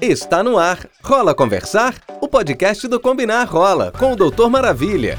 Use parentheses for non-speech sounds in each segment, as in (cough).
Está no ar. Rola Conversar? O podcast do Combinar Rola, com o Doutor Maravilha.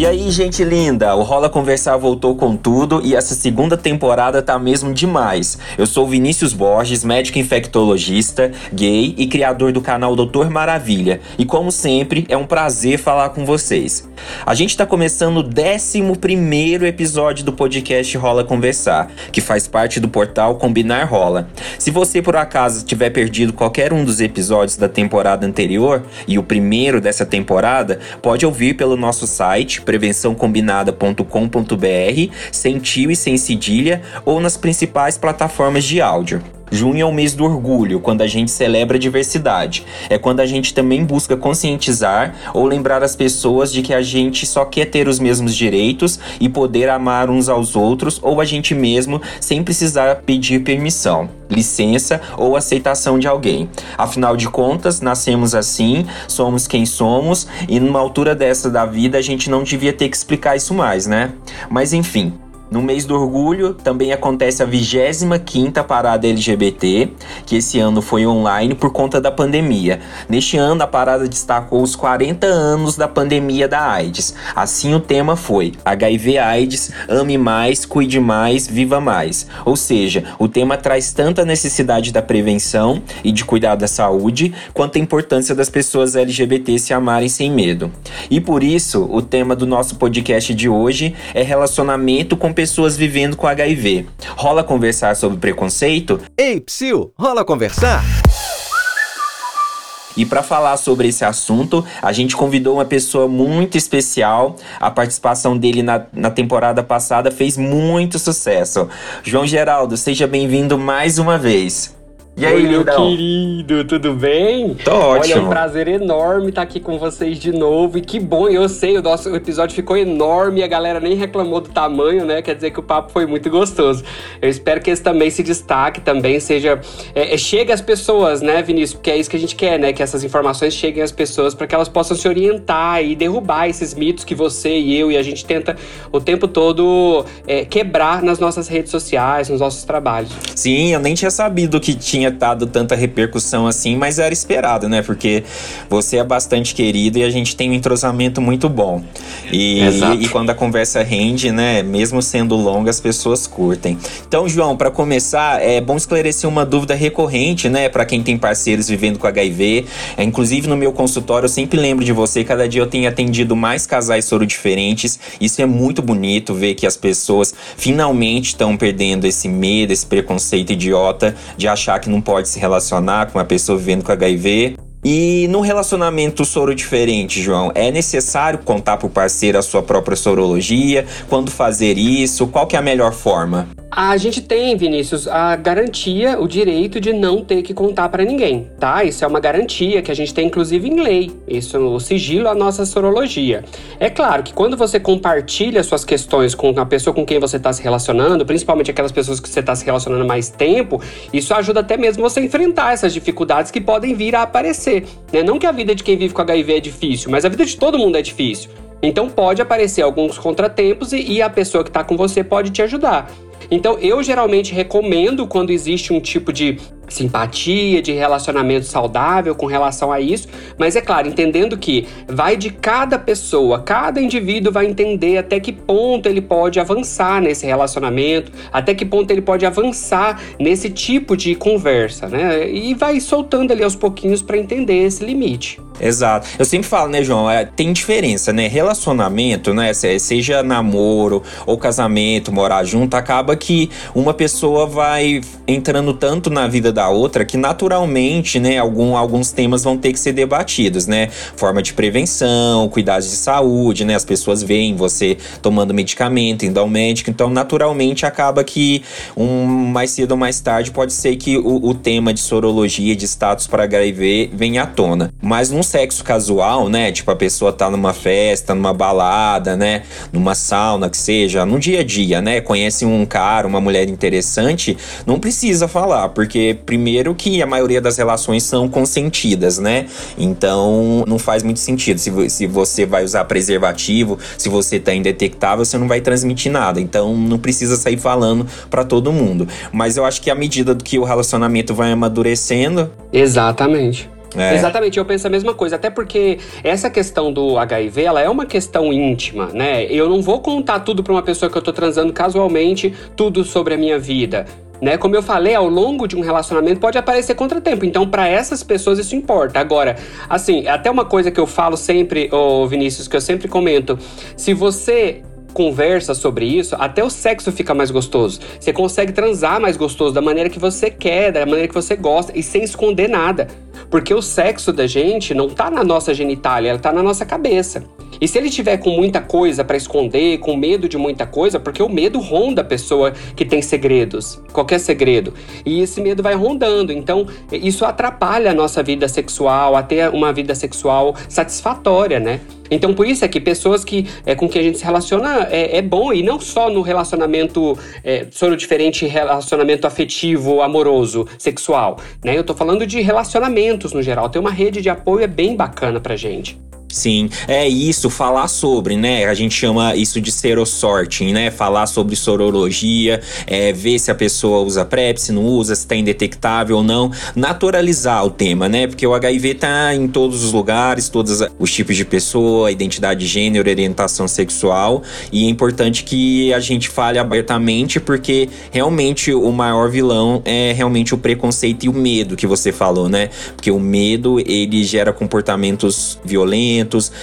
E aí, gente linda, o Rola Conversar voltou com tudo e essa segunda temporada tá mesmo demais. Eu sou Vinícius Borges, médico infectologista, gay e criador do canal Doutor Maravilha. E como sempre, é um prazer falar com vocês. A gente tá começando o 11 episódio do podcast Rola Conversar, que faz parte do portal Combinar Rola. Se você por acaso tiver perdido qualquer um dos episódios da temporada anterior e o primeiro dessa temporada, pode ouvir pelo nosso site prevençãocombinada.com.br, sem tio e sem cedilha, ou nas principais plataformas de áudio. Junho é o mês do orgulho, quando a gente celebra a diversidade. É quando a gente também busca conscientizar ou lembrar as pessoas de que a gente só quer ter os mesmos direitos e poder amar uns aos outros ou a gente mesmo sem precisar pedir permissão, licença ou aceitação de alguém. Afinal de contas, nascemos assim, somos quem somos e numa altura dessa da vida a gente não devia ter que explicar isso mais, né? Mas enfim, no mês do orgulho também acontece a 25ª parada LGBT, que esse ano foi online por conta da pandemia. Neste ano a parada destacou os 40 anos da pandemia da AIDS. Assim o tema foi HIV AIDS, ame mais, cuide mais, viva mais. Ou seja, o tema traz tanto a necessidade da prevenção e de cuidar da saúde, quanto a importância das pessoas LGBT se amarem sem medo. E por isso, o tema do nosso podcast de hoje é relacionamento com pessoas vivendo com HIV. Rola conversar sobre preconceito? Ei, Psyu, rola conversar? E para falar sobre esse assunto, a gente convidou uma pessoa muito especial. A participação dele na, na temporada passada fez muito sucesso. João Geraldo, seja bem-vindo mais uma vez. E aí, Oi, meu querido, tudo bem? Tô ótimo. Olha, é um prazer enorme estar aqui com vocês de novo. E que bom, eu sei, o nosso episódio ficou enorme e a galera nem reclamou do tamanho, né? Quer dizer que o papo foi muito gostoso. Eu espero que esse também se destaque, também seja. É, é, chegue às pessoas, né, Vinícius? Porque é isso que a gente quer, né? Que essas informações cheguem às pessoas para que elas possam se orientar e derrubar esses mitos que você e eu e a gente tenta o tempo todo é, quebrar nas nossas redes sociais, nos nossos trabalhos. Sim, eu nem tinha sabido que tinha tinha dado tanta repercussão assim, mas era esperado, né? Porque você é bastante querido e a gente tem um entrosamento muito bom. E, e, e quando a conversa rende, né? Mesmo sendo longa, as pessoas curtem. Então, João, para começar, é bom esclarecer uma dúvida recorrente, né? Para quem tem parceiros vivendo com HIV. É, inclusive, no meu consultório, eu sempre lembro de você. Cada dia eu tenho atendido mais casais soro diferentes. Isso é muito bonito ver que as pessoas finalmente estão perdendo esse medo, esse preconceito idiota de achar que não pode se relacionar com uma pessoa vivendo com HIV. E no relacionamento soro diferente, João, é necessário contar para o parceiro a sua própria sorologia? Quando fazer isso? Qual que é a melhor forma? A gente tem, Vinícius, a garantia, o direito de não ter que contar para ninguém, tá? Isso é uma garantia que a gente tem inclusive em lei. Isso o sigilo a nossa sorologia. É claro que quando você compartilha suas questões com a pessoa com quem você está se relacionando, principalmente aquelas pessoas que você está se relacionando mais tempo, isso ajuda até mesmo você a enfrentar essas dificuldades que podem vir a aparecer. Né? Não que a vida de quem vive com HIV é difícil, mas a vida de todo mundo é difícil. Então pode aparecer alguns contratempos e, e a pessoa que está com você pode te ajudar. Então, eu geralmente recomendo quando existe um tipo de simpatia, de relacionamento saudável com relação a isso, mas é claro, entendendo que vai de cada pessoa, cada indivíduo vai entender até que ponto ele pode avançar nesse relacionamento, até que ponto ele pode avançar nesse tipo de conversa, né? E vai soltando ali aos pouquinhos para entender esse limite. Exato. Eu sempre falo, né, João? É, tem diferença, né? Relacionamento, né? Seja namoro ou casamento, morar junto, acaba que uma pessoa vai entrando tanto na vida da outra que naturalmente, né, algum, alguns temas vão ter que ser debatidos, né? Forma de prevenção, cuidados de saúde, né? As pessoas veem você tomando medicamento, indo ao médico, então naturalmente acaba que um mais cedo ou mais tarde pode ser que o, o tema de sorologia, de status para HIV venha à tona. Mas num sexo casual, né? Tipo, a pessoa tá numa festa, numa balada, né? Numa sauna, que seja, no dia a dia, né? Conhece um cara, uma mulher interessante, não precisa falar, porque Primeiro que a maioria das relações são consentidas, né? Então não faz muito sentido. Se, se você vai usar preservativo, se você tá indetectável, você não vai transmitir nada. Então não precisa sair falando para todo mundo. Mas eu acho que à medida que o relacionamento vai amadurecendo. Exatamente. É. Exatamente, eu penso a mesma coisa, até porque essa questão do HIV, ela é uma questão íntima, né? Eu não vou contar tudo para uma pessoa que eu tô transando casualmente, tudo sobre a minha vida. Né? Como eu falei, ao longo de um relacionamento pode aparecer contratempo. Então, para essas pessoas isso importa. Agora, assim, até uma coisa que eu falo sempre, ô Vinícius, que eu sempre comento, se você conversa sobre isso, até o sexo fica mais gostoso. Você consegue transar mais gostoso da maneira que você quer, da maneira que você gosta e sem esconder nada. Porque o sexo da gente não tá na nossa genitália, ela tá na nossa cabeça. E se ele tiver com muita coisa para esconder, com medo de muita coisa, porque o medo ronda a pessoa que tem segredos, qualquer segredo. E esse medo vai rondando. Então, isso atrapalha a nossa vida sexual, até uma vida sexual satisfatória, né? Então, por isso é que pessoas que é, com quem a gente se relaciona é, é bom, e não só no relacionamento, é, soro diferente relacionamento afetivo, amoroso, sexual, né? Eu tô falando de relacionamentos no geral. Ter uma rede de apoio é bem bacana pra gente. Sim, é isso, falar sobre, né? A gente chama isso de serosorting, né? Falar sobre sorologia, é, ver se a pessoa usa PrEP, se não usa, se tá indetectável ou não. Naturalizar o tema, né? Porque o HIV tá em todos os lugares, todos os tipos de pessoa, identidade de gênero, orientação sexual. E é importante que a gente fale abertamente, porque realmente o maior vilão é realmente o preconceito e o medo que você falou, né? Porque o medo, ele gera comportamentos violentos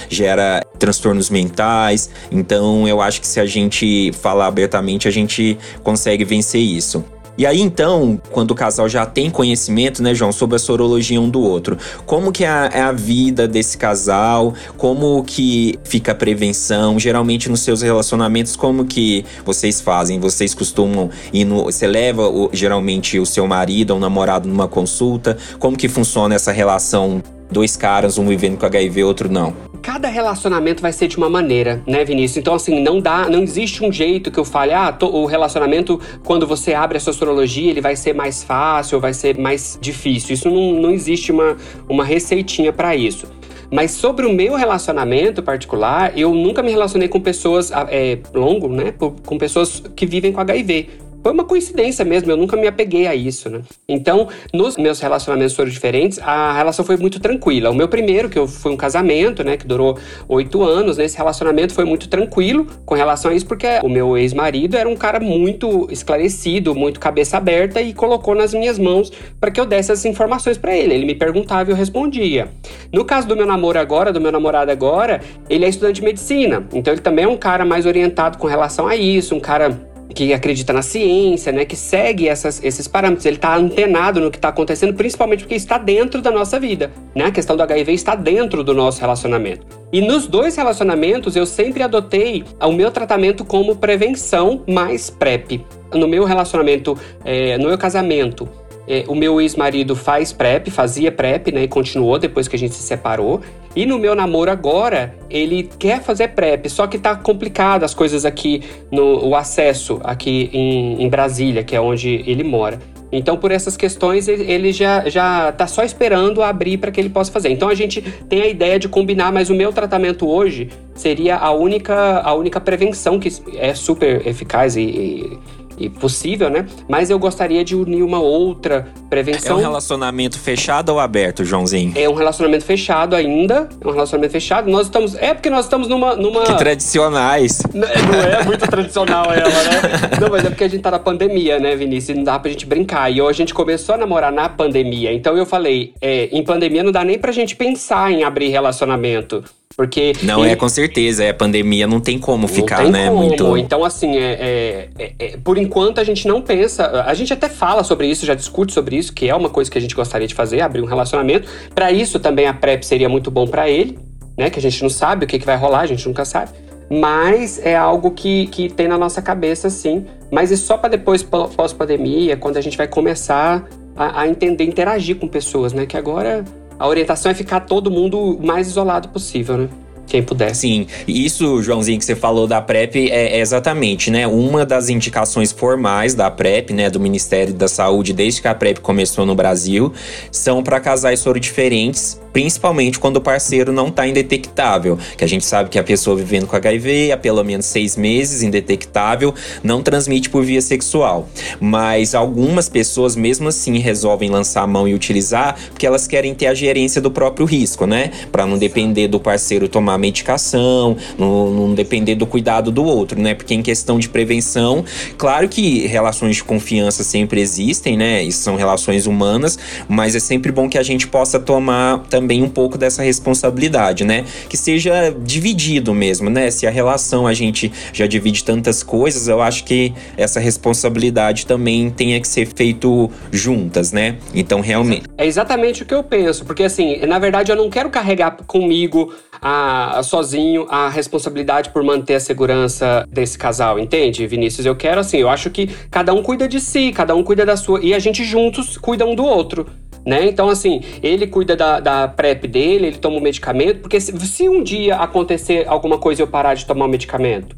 gera transtornos mentais. Então, eu acho que se a gente falar abertamente, a gente consegue vencer isso. E aí, então, quando o casal já tem conhecimento, né, João, sobre a sorologia um do outro, como que é a, é a vida desse casal? Como que fica a prevenção? Geralmente nos seus relacionamentos, como que vocês fazem? Vocês costumam ir no. Você leva o, geralmente o seu marido ou namorado numa consulta? Como que funciona essa relação dois caras, um vivendo com HIV, outro não. Cada relacionamento vai ser de uma maneira, né, Vinícius? Então, assim, não dá, não existe um jeito que eu fale, ah, tô, o relacionamento, quando você abre a sua astrologia, ele vai ser mais fácil, vai ser mais difícil. Isso não, não existe uma, uma receitinha para isso. Mas sobre o meu relacionamento particular, eu nunca me relacionei com pessoas é, longo, né? Com pessoas que vivem com HIV foi uma coincidência mesmo, eu nunca me apeguei a isso, né? Então, nos meus relacionamentos foram diferentes, a relação foi muito tranquila. O meu primeiro, que eu, foi um casamento, né, que durou oito anos, né, relacionamento foi muito tranquilo com relação a isso, porque o meu ex-marido era um cara muito esclarecido, muito cabeça aberta e colocou nas minhas mãos para que eu desse as informações para ele. Ele me perguntava e eu respondia. No caso do meu namoro agora, do meu namorado agora, ele é estudante de medicina, então ele também é um cara mais orientado com relação a isso, um cara que acredita na ciência, né, que segue essas, esses parâmetros. Ele está antenado no que está acontecendo, principalmente porque está dentro da nossa vida. Né? A questão do HIV está dentro do nosso relacionamento. E nos dois relacionamentos, eu sempre adotei o meu tratamento como prevenção mais PrEP. No meu relacionamento, é, no meu casamento, é, o meu ex-marido faz PrEP, fazia PrEP, né? E continuou depois que a gente se separou. E no meu namoro agora, ele quer fazer PrEP, só que tá complicado as coisas aqui, no o acesso aqui em, em Brasília, que é onde ele mora. Então, por essas questões, ele já, já tá só esperando abrir para que ele possa fazer. Então, a gente tem a ideia de combinar, mas o meu tratamento hoje seria a única, a única prevenção que é super eficaz e, e e possível, né? Mas eu gostaria de unir uma outra prevenção. É um relacionamento fechado ou aberto, Joãozinho? É um relacionamento fechado ainda. É um relacionamento fechado. Nós estamos. É porque nós estamos numa. numa... Que tradicionais. Não, não é muito tradicional ela, né? Não, mas é porque a gente tá na pandemia, né, Vinícius? Não dá pra gente brincar. E a gente começou a namorar na pandemia. Então eu falei, é, em pandemia não dá nem pra gente pensar em abrir relacionamento. Porque. Não, ele... é com certeza. É pandemia, não tem como ficar, tem né? Como. Muito. Então, assim, é, é, é, é, por enquanto a gente não pensa. A gente até fala sobre isso, já discute sobre isso, que é uma coisa que a gente gostaria de fazer, abrir um relacionamento. Para isso também a PrEP seria muito bom para ele, né? Que a gente não sabe o que, que vai rolar, a gente nunca sabe. Mas é algo que, que tem na nossa cabeça, sim. Mas é só para depois, pós-pandemia, quando a gente vai começar a, a entender, interagir com pessoas, né? Que agora a orientação é ficar todo mundo o mais isolado possível, né? Quem puder. Sim, isso, Joãozinho, que você falou da PrEP é, é, exatamente, né? Uma das indicações formais da PrEP, né, do Ministério da Saúde, desde que a PrEP começou no Brasil, são para casais soro diferentes principalmente quando o parceiro não está indetectável, que a gente sabe que a pessoa vivendo com HIV há pelo menos seis meses, indetectável, não transmite por via sexual. Mas algumas pessoas, mesmo assim, resolvem lançar a mão e utilizar porque elas querem ter a gerência do próprio risco, né? Para não depender do parceiro tomar medicação, não, não depender do cuidado do outro, né? Porque em questão de prevenção, claro que relações de confiança sempre existem, né? E são relações humanas, mas é sempre bom que a gente possa tomar também um pouco dessa responsabilidade, né? Que seja dividido mesmo, né? Se a relação a gente já divide tantas coisas, eu acho que essa responsabilidade também tenha que ser feito juntas, né? Então, realmente. É exatamente o que eu penso, porque assim, na verdade eu não quero carregar comigo a, a, sozinho a responsabilidade por manter a segurança desse casal, entende, Vinícius? Eu quero assim, eu acho que cada um cuida de si, cada um cuida da sua e a gente juntos cuida um do outro né? Então, assim, ele cuida da, da PrEP dele, ele toma o medicamento, porque se, se um dia acontecer alguma coisa e eu parar de tomar o medicamento,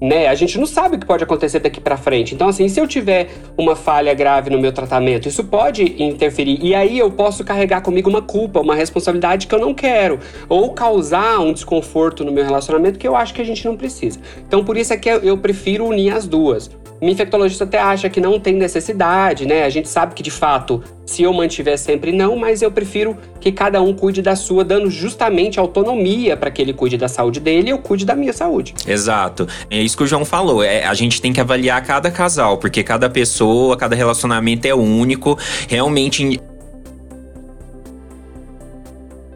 né? A gente não sabe o que pode acontecer daqui para frente. Então, assim, se eu tiver uma falha grave no meu tratamento, isso pode interferir. E aí eu posso carregar comigo uma culpa, uma responsabilidade que eu não quero. Ou causar um desconforto no meu relacionamento que eu acho que a gente não precisa. Então, por isso é que eu prefiro unir as duas. O infectologista até acha que não tem necessidade, né? A gente sabe que de fato, se eu mantiver sempre não, mas eu prefiro que cada um cuide da sua, dando justamente autonomia para que ele cuide da saúde dele e eu cuide da minha saúde. Exato. É isso que o João falou. É, a gente tem que avaliar cada casal, porque cada pessoa, cada relacionamento é único. Realmente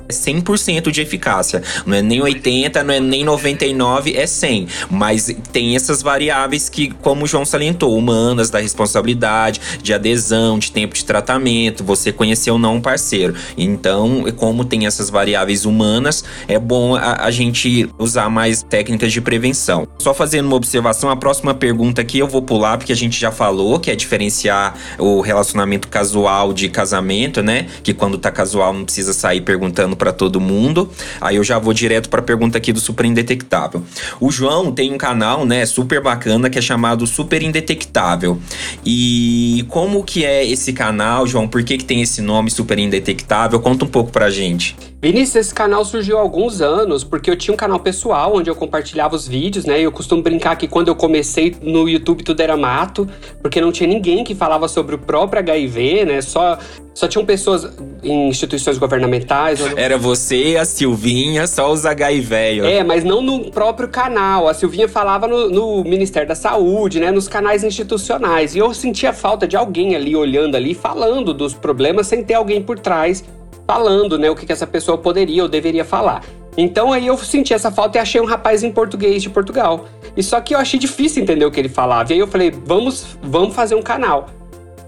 100% de eficácia. Não é nem 80, não é nem 99, é 100. Mas tem essas variáveis que, como o João salientou, humanas, da responsabilidade, de adesão, de tempo de tratamento, você conhecer ou não um parceiro. Então, como tem essas variáveis humanas, é bom a, a gente usar mais técnicas de prevenção. Só fazendo uma observação, a próxima pergunta aqui eu vou pular, porque a gente já falou que é diferenciar o relacionamento casual de casamento, né? Que quando tá casual não precisa sair perguntando para todo mundo. Aí eu já vou direto para a pergunta aqui do Super Indetectável. O João tem um canal, né, super bacana que é chamado Super Indetectável. E como que é esse canal, João? Por que que tem esse nome Super Indetectável? Conta um pouco pra gente. Vinícius, esse canal surgiu há alguns anos, porque eu tinha um canal pessoal onde eu compartilhava os vídeos, né? Eu costumo brincar que quando eu comecei no YouTube tudo era mato, porque não tinha ninguém que falava sobre o próprio HIV, né? Só, só tinham pessoas em instituições governamentais. Era você, a Silvinha, só os HIV. É, mas não no próprio canal. A Silvinha falava no, no Ministério da Saúde, né? Nos canais institucionais. E eu sentia falta de alguém ali olhando ali, falando dos problemas sem ter alguém por trás falando, né, o que, que essa pessoa poderia ou deveria falar. Então aí eu senti essa falta e achei um rapaz em português de Portugal. E só que eu achei difícil entender o que ele falava. E aí eu falei, vamos, vamos fazer um canal.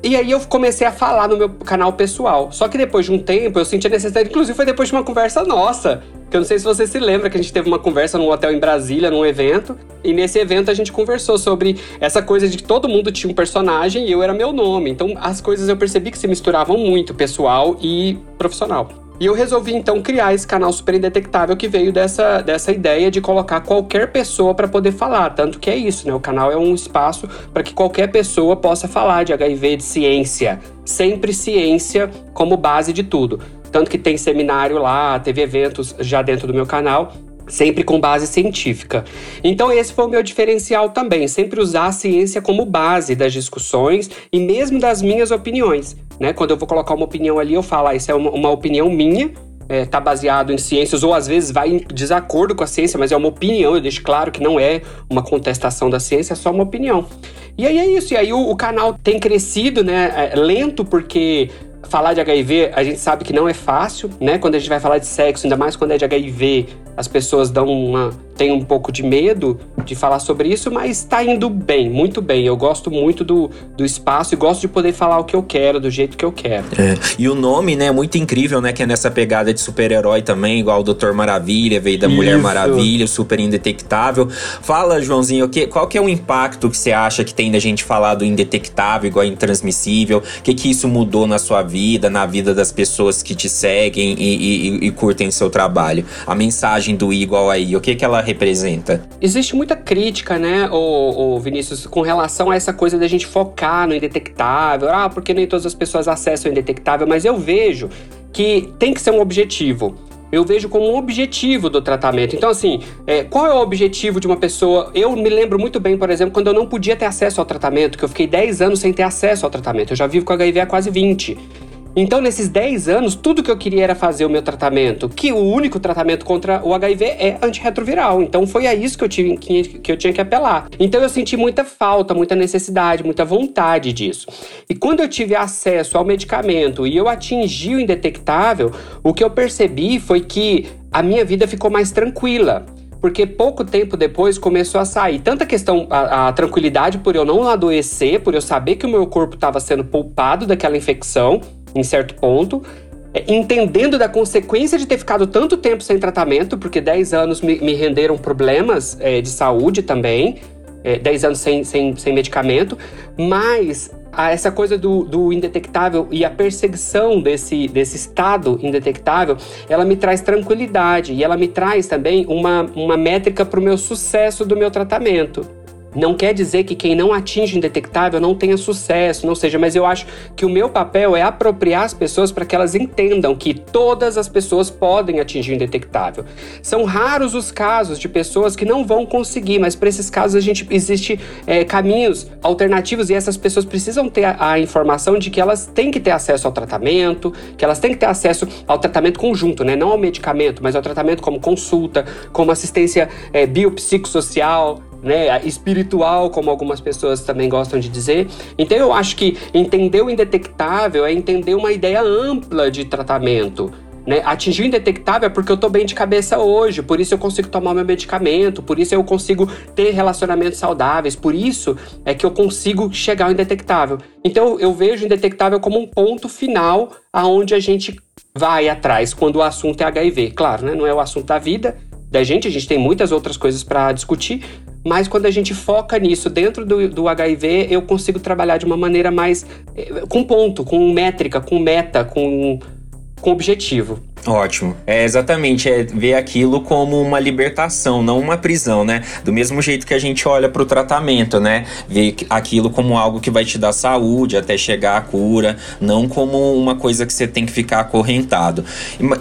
E aí eu comecei a falar no meu canal pessoal. Só que depois de um tempo eu senti a necessidade, inclusive foi depois de uma conversa nossa, que eu não sei se você se lembra que a gente teve uma conversa num hotel em Brasília, num evento, e nesse evento a gente conversou sobre essa coisa de que todo mundo tinha um personagem e eu era meu nome. Então as coisas eu percebi que se misturavam muito, pessoal e profissional. E eu resolvi então criar esse canal super indetectável que veio dessa, dessa ideia de colocar qualquer pessoa para poder falar. Tanto que é isso, né? O canal é um espaço para que qualquer pessoa possa falar de HIV, de ciência. Sempre ciência como base de tudo. Tanto que tem seminário lá, teve eventos já dentro do meu canal sempre com base científica. Então esse foi o meu diferencial também, sempre usar a ciência como base das discussões e mesmo das minhas opiniões, né? Quando eu vou colocar uma opinião ali, eu falo, ah, isso é uma, uma opinião minha, é, tá baseado em ciências ou às vezes vai em desacordo com a ciência, mas é uma opinião. Eu deixo claro que não é uma contestação da ciência, é só uma opinião. E aí é isso. E aí o, o canal tem crescido, né? É, lento porque falar de HIV a gente sabe que não é fácil, né? Quando a gente vai falar de sexo, ainda mais quando é de HIV, as pessoas dão uma tenho um pouco de medo de falar sobre isso, mas está indo bem, muito bem. Eu gosto muito do, do espaço e gosto de poder falar o que eu quero, do jeito que eu quero. É. E o nome, né, é muito incrível, né? Que é nessa pegada de super-herói também, igual o Doutor Maravilha, veio da isso. Mulher Maravilha, o super indetectável. Fala, Joãozinho, que, qual que é o impacto que você acha que tem da gente falar do indetectável igual intransmissível? O que, que isso mudou na sua vida, na vida das pessoas que te seguem e, e, e curtem seu trabalho? A mensagem do igual aí, o que, que ela representa? Existe muita crítica, né, o Vinícius, com relação a essa coisa da gente focar no indetectável. Ah, porque nem todas as pessoas acessam o indetectável, mas eu vejo que tem que ser um objetivo eu vejo como um objetivo do tratamento. Então, assim, é, qual é o objetivo de uma pessoa? Eu me lembro muito bem, por exemplo, quando eu não podia ter acesso ao tratamento, que eu fiquei 10 anos sem ter acesso ao tratamento. Eu já vivo com HIV há quase 20. Então, nesses 10 anos, tudo que eu queria era fazer o meu tratamento, que o único tratamento contra o HIV é antirretroviral. Então, foi a isso que eu, tive, que, eu tinha que apelar. Então, eu senti muita falta, muita necessidade, muita vontade disso. E quando eu tive acesso ao medicamento e eu atingi o indetectável, o que eu percebi foi que a minha vida ficou mais tranquila porque pouco tempo depois começou a sair tanta questão, a, a, tranquilidade por eu não adoecer, por eu saber que o meu corpo estava sendo poupado daquela infecção, em certo ponto, é, entendendo da consequência de ter ficado tanto tempo sem tratamento, porque 10 anos me, me renderam problemas é, de saúde também, é, 10 anos sem, sem, sem medicamento, mas a, essa coisa do, do indetectável e a perseguição desse, desse estado indetectável, ela me traz tranquilidade e ela me traz também uma, uma métrica para o meu sucesso do meu tratamento. Não quer dizer que quem não atinge indetectável não tenha sucesso, não seja, mas eu acho que o meu papel é apropriar as pessoas para que elas entendam que todas as pessoas podem atingir indetectável. São raros os casos de pessoas que não vão conseguir, mas para esses casos a gente existe é, caminhos alternativos e essas pessoas precisam ter a, a, informação de que elas têm que ter acesso ao tratamento, que elas têm que ter acesso ao tratamento conjunto, né? Não ao medicamento, mas ao tratamento como consulta, como assistência é, biopsicossocial, né, espiritual, como algumas pessoas também gostam de dizer. Então eu acho que entender o indetectável é entender uma ideia ampla de tratamento. Né? Atingir o indetectável é porque eu tô bem de cabeça hoje, por isso eu consigo tomar meu medicamento, por isso eu consigo ter relacionamentos saudáveis, por isso é que eu consigo chegar ao indetectável. Então eu vejo o indetectável como um ponto final aonde a gente vai atrás quando o assunto é HIV. Claro, né? não é o assunto da vida da gente, a gente tem muitas outras coisas para discutir, mas quando a gente foca nisso dentro do, do HIV, eu consigo trabalhar de uma maneira mais. Eh, com ponto, com métrica, com meta, com, com objetivo. Ótimo. É exatamente, é ver aquilo como uma libertação, não uma prisão, né? Do mesmo jeito que a gente olha para o tratamento, né? Ver aquilo como algo que vai te dar saúde até chegar à cura, não como uma coisa que você tem que ficar acorrentado.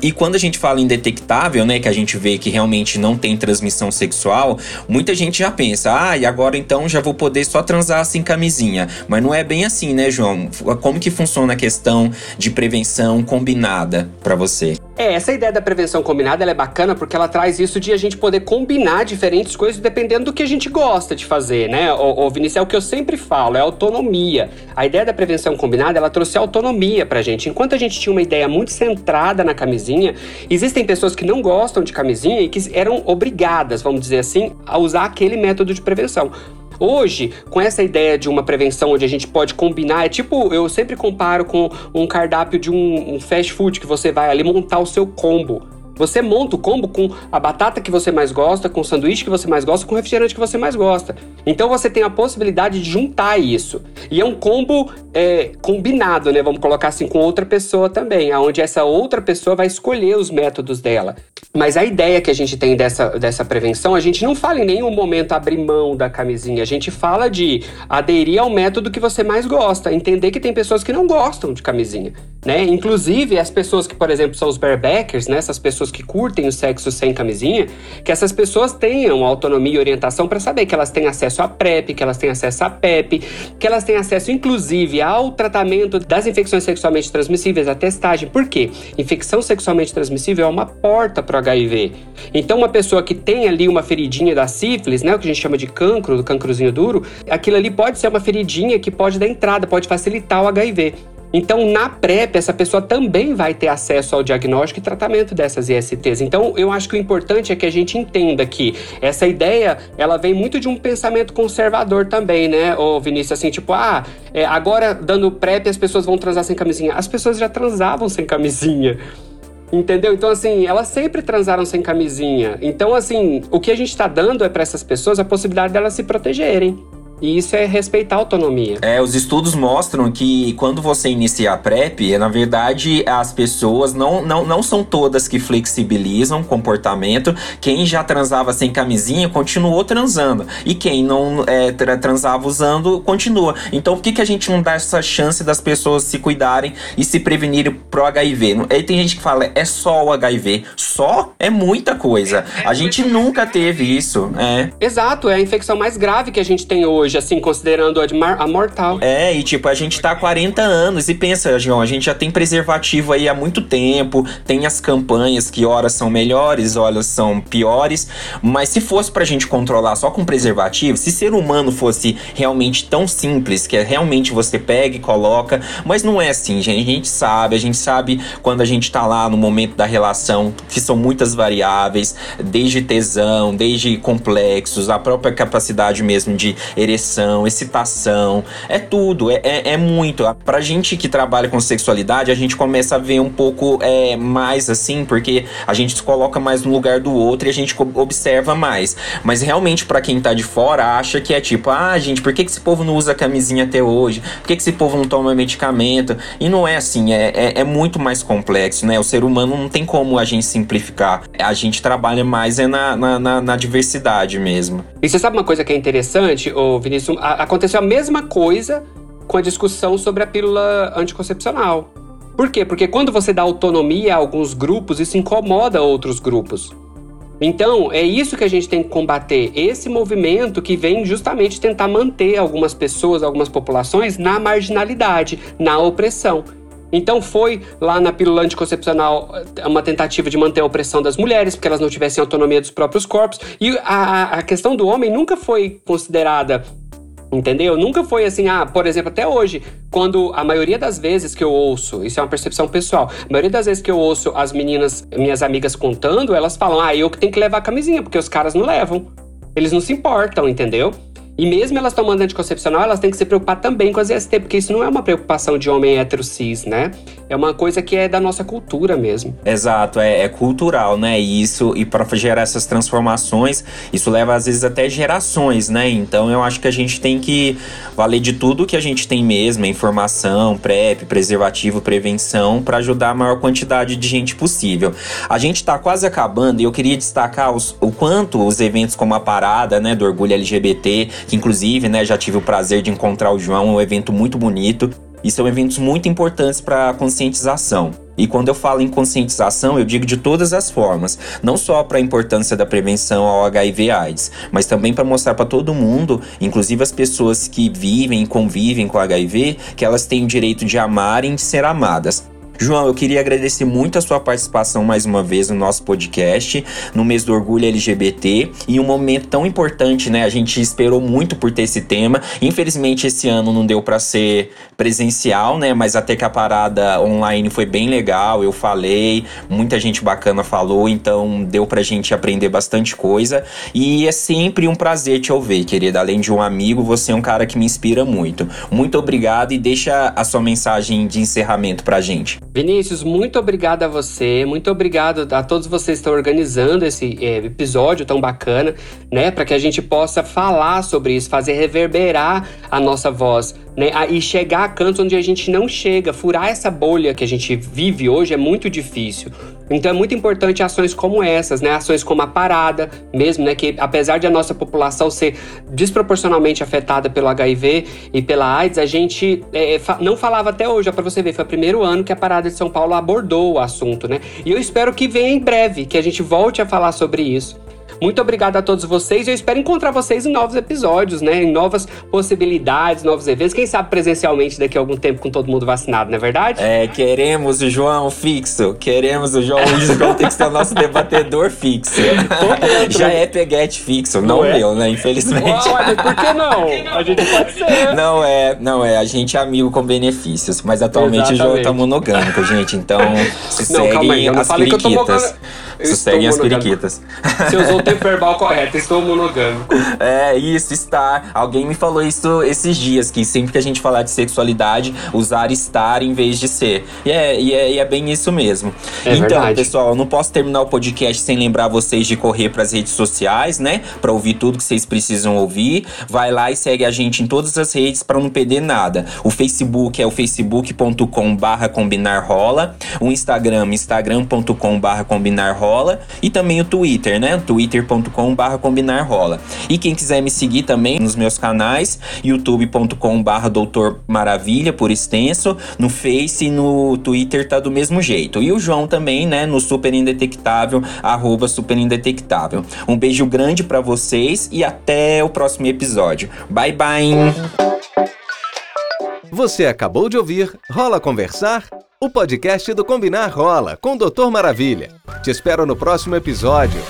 E, e quando a gente fala em detectável, né, que a gente vê que realmente não tem transmissão sexual, muita gente já pensa: "Ah, e agora então já vou poder só transar sem camisinha". Mas não é bem assim, né, João? Como que funciona a questão de prevenção combinada para você? É, essa ideia da prevenção combinada é bacana porque ela traz isso de a gente poder combinar diferentes coisas dependendo do que a gente gosta de fazer, né? O, o Vinícius, é o que eu sempre falo, é autonomia. A ideia da prevenção combinada, ela trouxe autonomia pra gente. Enquanto a gente tinha uma ideia muito centrada na camisinha, existem pessoas que não gostam de camisinha e que eram obrigadas, vamos dizer assim, a usar aquele método de prevenção. Hoje, com essa ideia de uma prevenção onde a gente pode combinar, é tipo, eu sempre comparo com um cardápio de um, um fast food que você vai ali montar o seu combo. Você monta o combo com a batata que você mais gosta, com o sanduíche que você mais gosta, com o refrigerante que você mais gosta. Então você tem a possibilidade de juntar isso. E é um combo é, combinado, né? Vamos colocar assim, com outra pessoa também, onde essa outra pessoa vai escolher os métodos dela. Mas a ideia que a gente tem dessa, dessa prevenção, a gente não fala em nenhum momento abrir mão da camisinha. A gente fala de aderir ao método que você mais gosta. Entender que tem pessoas que não gostam de camisinha, né? Inclusive, as pessoas que, por exemplo, são os barebackers, né? Essas pessoas que curtem o sexo sem camisinha, que essas pessoas tenham autonomia e orientação para saber que elas têm acesso à PrEP, que elas têm acesso à PEP, que elas têm acesso, inclusive, ao tratamento das infecções sexualmente transmissíveis, a testagem. Por quê? Infecção sexualmente transmissível é uma porta para o HIV. Então, uma pessoa que tem ali uma feridinha da sífilis, né, o que a gente chama de cancro, do cancrozinho duro, aquilo ali pode ser uma feridinha que pode dar entrada, pode facilitar o HIV. Então, na PrEP, essa pessoa também vai ter acesso ao diagnóstico e tratamento dessas ISTs. Então, eu acho que o importante é que a gente entenda que essa ideia, ela vem muito de um pensamento conservador também, né, ô Vinícius? Assim, tipo, ah, é, agora dando PrEP as pessoas vão transar sem camisinha. As pessoas já transavam sem camisinha. Entendeu? Então, assim, elas sempre transaram sem camisinha. Então, assim, o que a gente está dando é para essas pessoas a possibilidade delas se protegerem. E isso é respeitar a autonomia. É, os estudos mostram que quando você inicia a PrEP, na verdade, as pessoas não, não, não são todas que flexibilizam comportamento. Quem já transava sem camisinha continuou transando. E quem não é, transava usando, continua. Então, por que, que a gente não dá essa chance das pessoas se cuidarem e se prevenirem pro HIV? Aí tem gente que fala, é só o HIV. Só é muita coisa. A gente nunca teve isso. É. Exato, é a infecção mais grave que a gente tem hoje hoje, assim, considerando a mortal. É, e tipo, a gente tá há 40 anos e pensa, João, a gente já tem preservativo aí há muito tempo, tem as campanhas que horas são melhores, horas são piores, mas se fosse pra gente controlar só com preservativo, se ser humano fosse realmente tão simples, que é realmente você pega e coloca, mas não é assim, gente, a gente sabe, a gente sabe quando a gente tá lá no momento da relação, que são muitas variáveis, desde tesão, desde complexos, a própria capacidade mesmo de ereção ereção, excitação, é tudo, é, é, é, muito. Pra gente que trabalha com sexualidade, a gente começa a ver um pouco é, mais assim, porque a gente se coloca mais no lugar do outro e a gente observa mais. Mas realmente, para quem tá de fora, acha que é tipo, ah, gente, por que, que esse povo não usa camisinha até hoje? Por que, que esse povo não toma medicamento? E não é assim, é, é, é muito mais complexo, né? O ser humano não tem como a gente simplificar. A gente trabalha mais é na, na, na, na diversidade mesmo. E você sabe uma coisa que é interessante, ô Vinícius? A, aconteceu a mesma coisa com a discussão sobre a pílula anticoncepcional. Por quê? Porque quando você dá autonomia a alguns grupos, isso incomoda outros grupos. Então, é isso que a gente tem que combater, esse movimento que vem justamente tentar manter algumas pessoas, algumas populações na marginalidade, na opressão. Então foi lá na pílula anticoncepcional eh, uma tentativa de manter a opressão das mulheres, porque elas não tivessem autonomia dos próprios corpos. E a, a questão do homem nunca foi considerada Entendeu? Nunca foi assim, ah, por exemplo, até hoje, quando a maioria das vezes que eu ouço, isso é uma percepção pessoal, a maioria das vezes que eu ouço as meninas, minhas amigas contando, elas falam, ah, eu que tenho que levar a camisinha, porque os caras não levam. Eles não se importam, entendeu? E mesmo elas tomando anticoncepcional, elas têm que se preocupar também com as IST, porque isso não é uma preocupação de homem hétero cis, né? É uma coisa que é da nossa cultura mesmo. Exato, é, é cultural, né? E isso, e para gerar essas transformações, isso leva às vezes até gerações, né? Então eu acho que a gente tem que valer de tudo que a gente tem mesmo, informação, PrEP, preservativo, prevenção, para ajudar a maior quantidade de gente possível. A gente tá quase acabando e eu queria destacar os, o quanto os eventos como a parada, né, do orgulho LGBT que inclusive, né, já tive o prazer de encontrar o João, é um evento muito bonito e são eventos muito importantes para a conscientização. E quando eu falo em conscientização, eu digo de todas as formas, não só para a importância da prevenção ao HIV/AIDS, mas também para mostrar para todo mundo, inclusive as pessoas que vivem e convivem com HIV, que elas têm o direito de amar e de ser amadas. João, eu queria agradecer muito a sua participação mais uma vez no nosso podcast, no mês do orgulho LGBT, e um momento tão importante, né? A gente esperou muito por ter esse tema. Infelizmente, esse ano não deu para ser presencial, né? Mas até que a parada online foi bem legal, eu falei, muita gente bacana falou, então deu pra gente aprender bastante coisa. E é sempre um prazer te ouvir, querida. Além de um amigo, você é um cara que me inspira muito. Muito obrigado e deixa a sua mensagem de encerramento pra gente. Vinícius, muito obrigado a você, muito obrigado a todos vocês que estão organizando esse é, episódio tão bacana, né, para que a gente possa falar sobre isso, fazer reverberar a nossa voz, né, e chegar a cantos onde a gente não chega, furar essa bolha que a gente vive hoje é muito difícil. Então é muito importante ações como essas, né? Ações como a parada, mesmo, né? Que apesar de a nossa população ser desproporcionalmente afetada pelo HIV e pela AIDS, a gente é, não falava até hoje, para você ver, foi o primeiro ano que a parada de São Paulo abordou o assunto, né? E eu espero que venha em breve, que a gente volte a falar sobre isso. Muito obrigado a todos vocês. Eu espero encontrar vocês em novos episódios, né? Em novas possibilidades, novos eventos. Quem sabe presencialmente daqui a algum tempo com todo mundo vacinado, não é verdade? É, queremos o João fixo. Queremos o João. O João tem que ser o nosso (laughs) debatedor fixo. Já é peguete fixo, não, não é? meu, né? Infelizmente. Olha, por que não? (laughs) A gente pode ser. Não é, não é. A gente é amigo com benefícios. Mas atualmente Exatamente. o João tá monogâmico, gente. Então, (laughs) seguem as periquitas. Sosseguem as periquitas. (laughs) Você usou o tempo verbal correto, estou monogâmico. É, isso, estar. Alguém me falou isso esses dias, que sempre que a gente falar de sexualidade, usar estar em vez de ser. E é, e é, e é bem isso mesmo. É então, verdade. pessoal, eu não posso terminar o podcast sem lembrar vocês de correr para as redes sociais, né? Para ouvir tudo que vocês precisam ouvir. Vai lá e segue a gente em todas as redes para não perder nada. O Facebook é o facebook.com barra combinar rola. O Instagram, instagram.com e também o Twitter, né? twitter.com/barra combinar rola. E quem quiser me seguir também nos meus canais, youtube.com/barra doutor maravilha por extenso, no Face e no Twitter tá do mesmo jeito. E o João também, né, no super indetectável arroba super indetectável. Um beijo grande para vocês e até o próximo episódio. Bye bye. Você acabou de ouvir Rola Conversar o podcast do Combinar Rola com o Doutor Maravilha. Te espero no próximo episódio.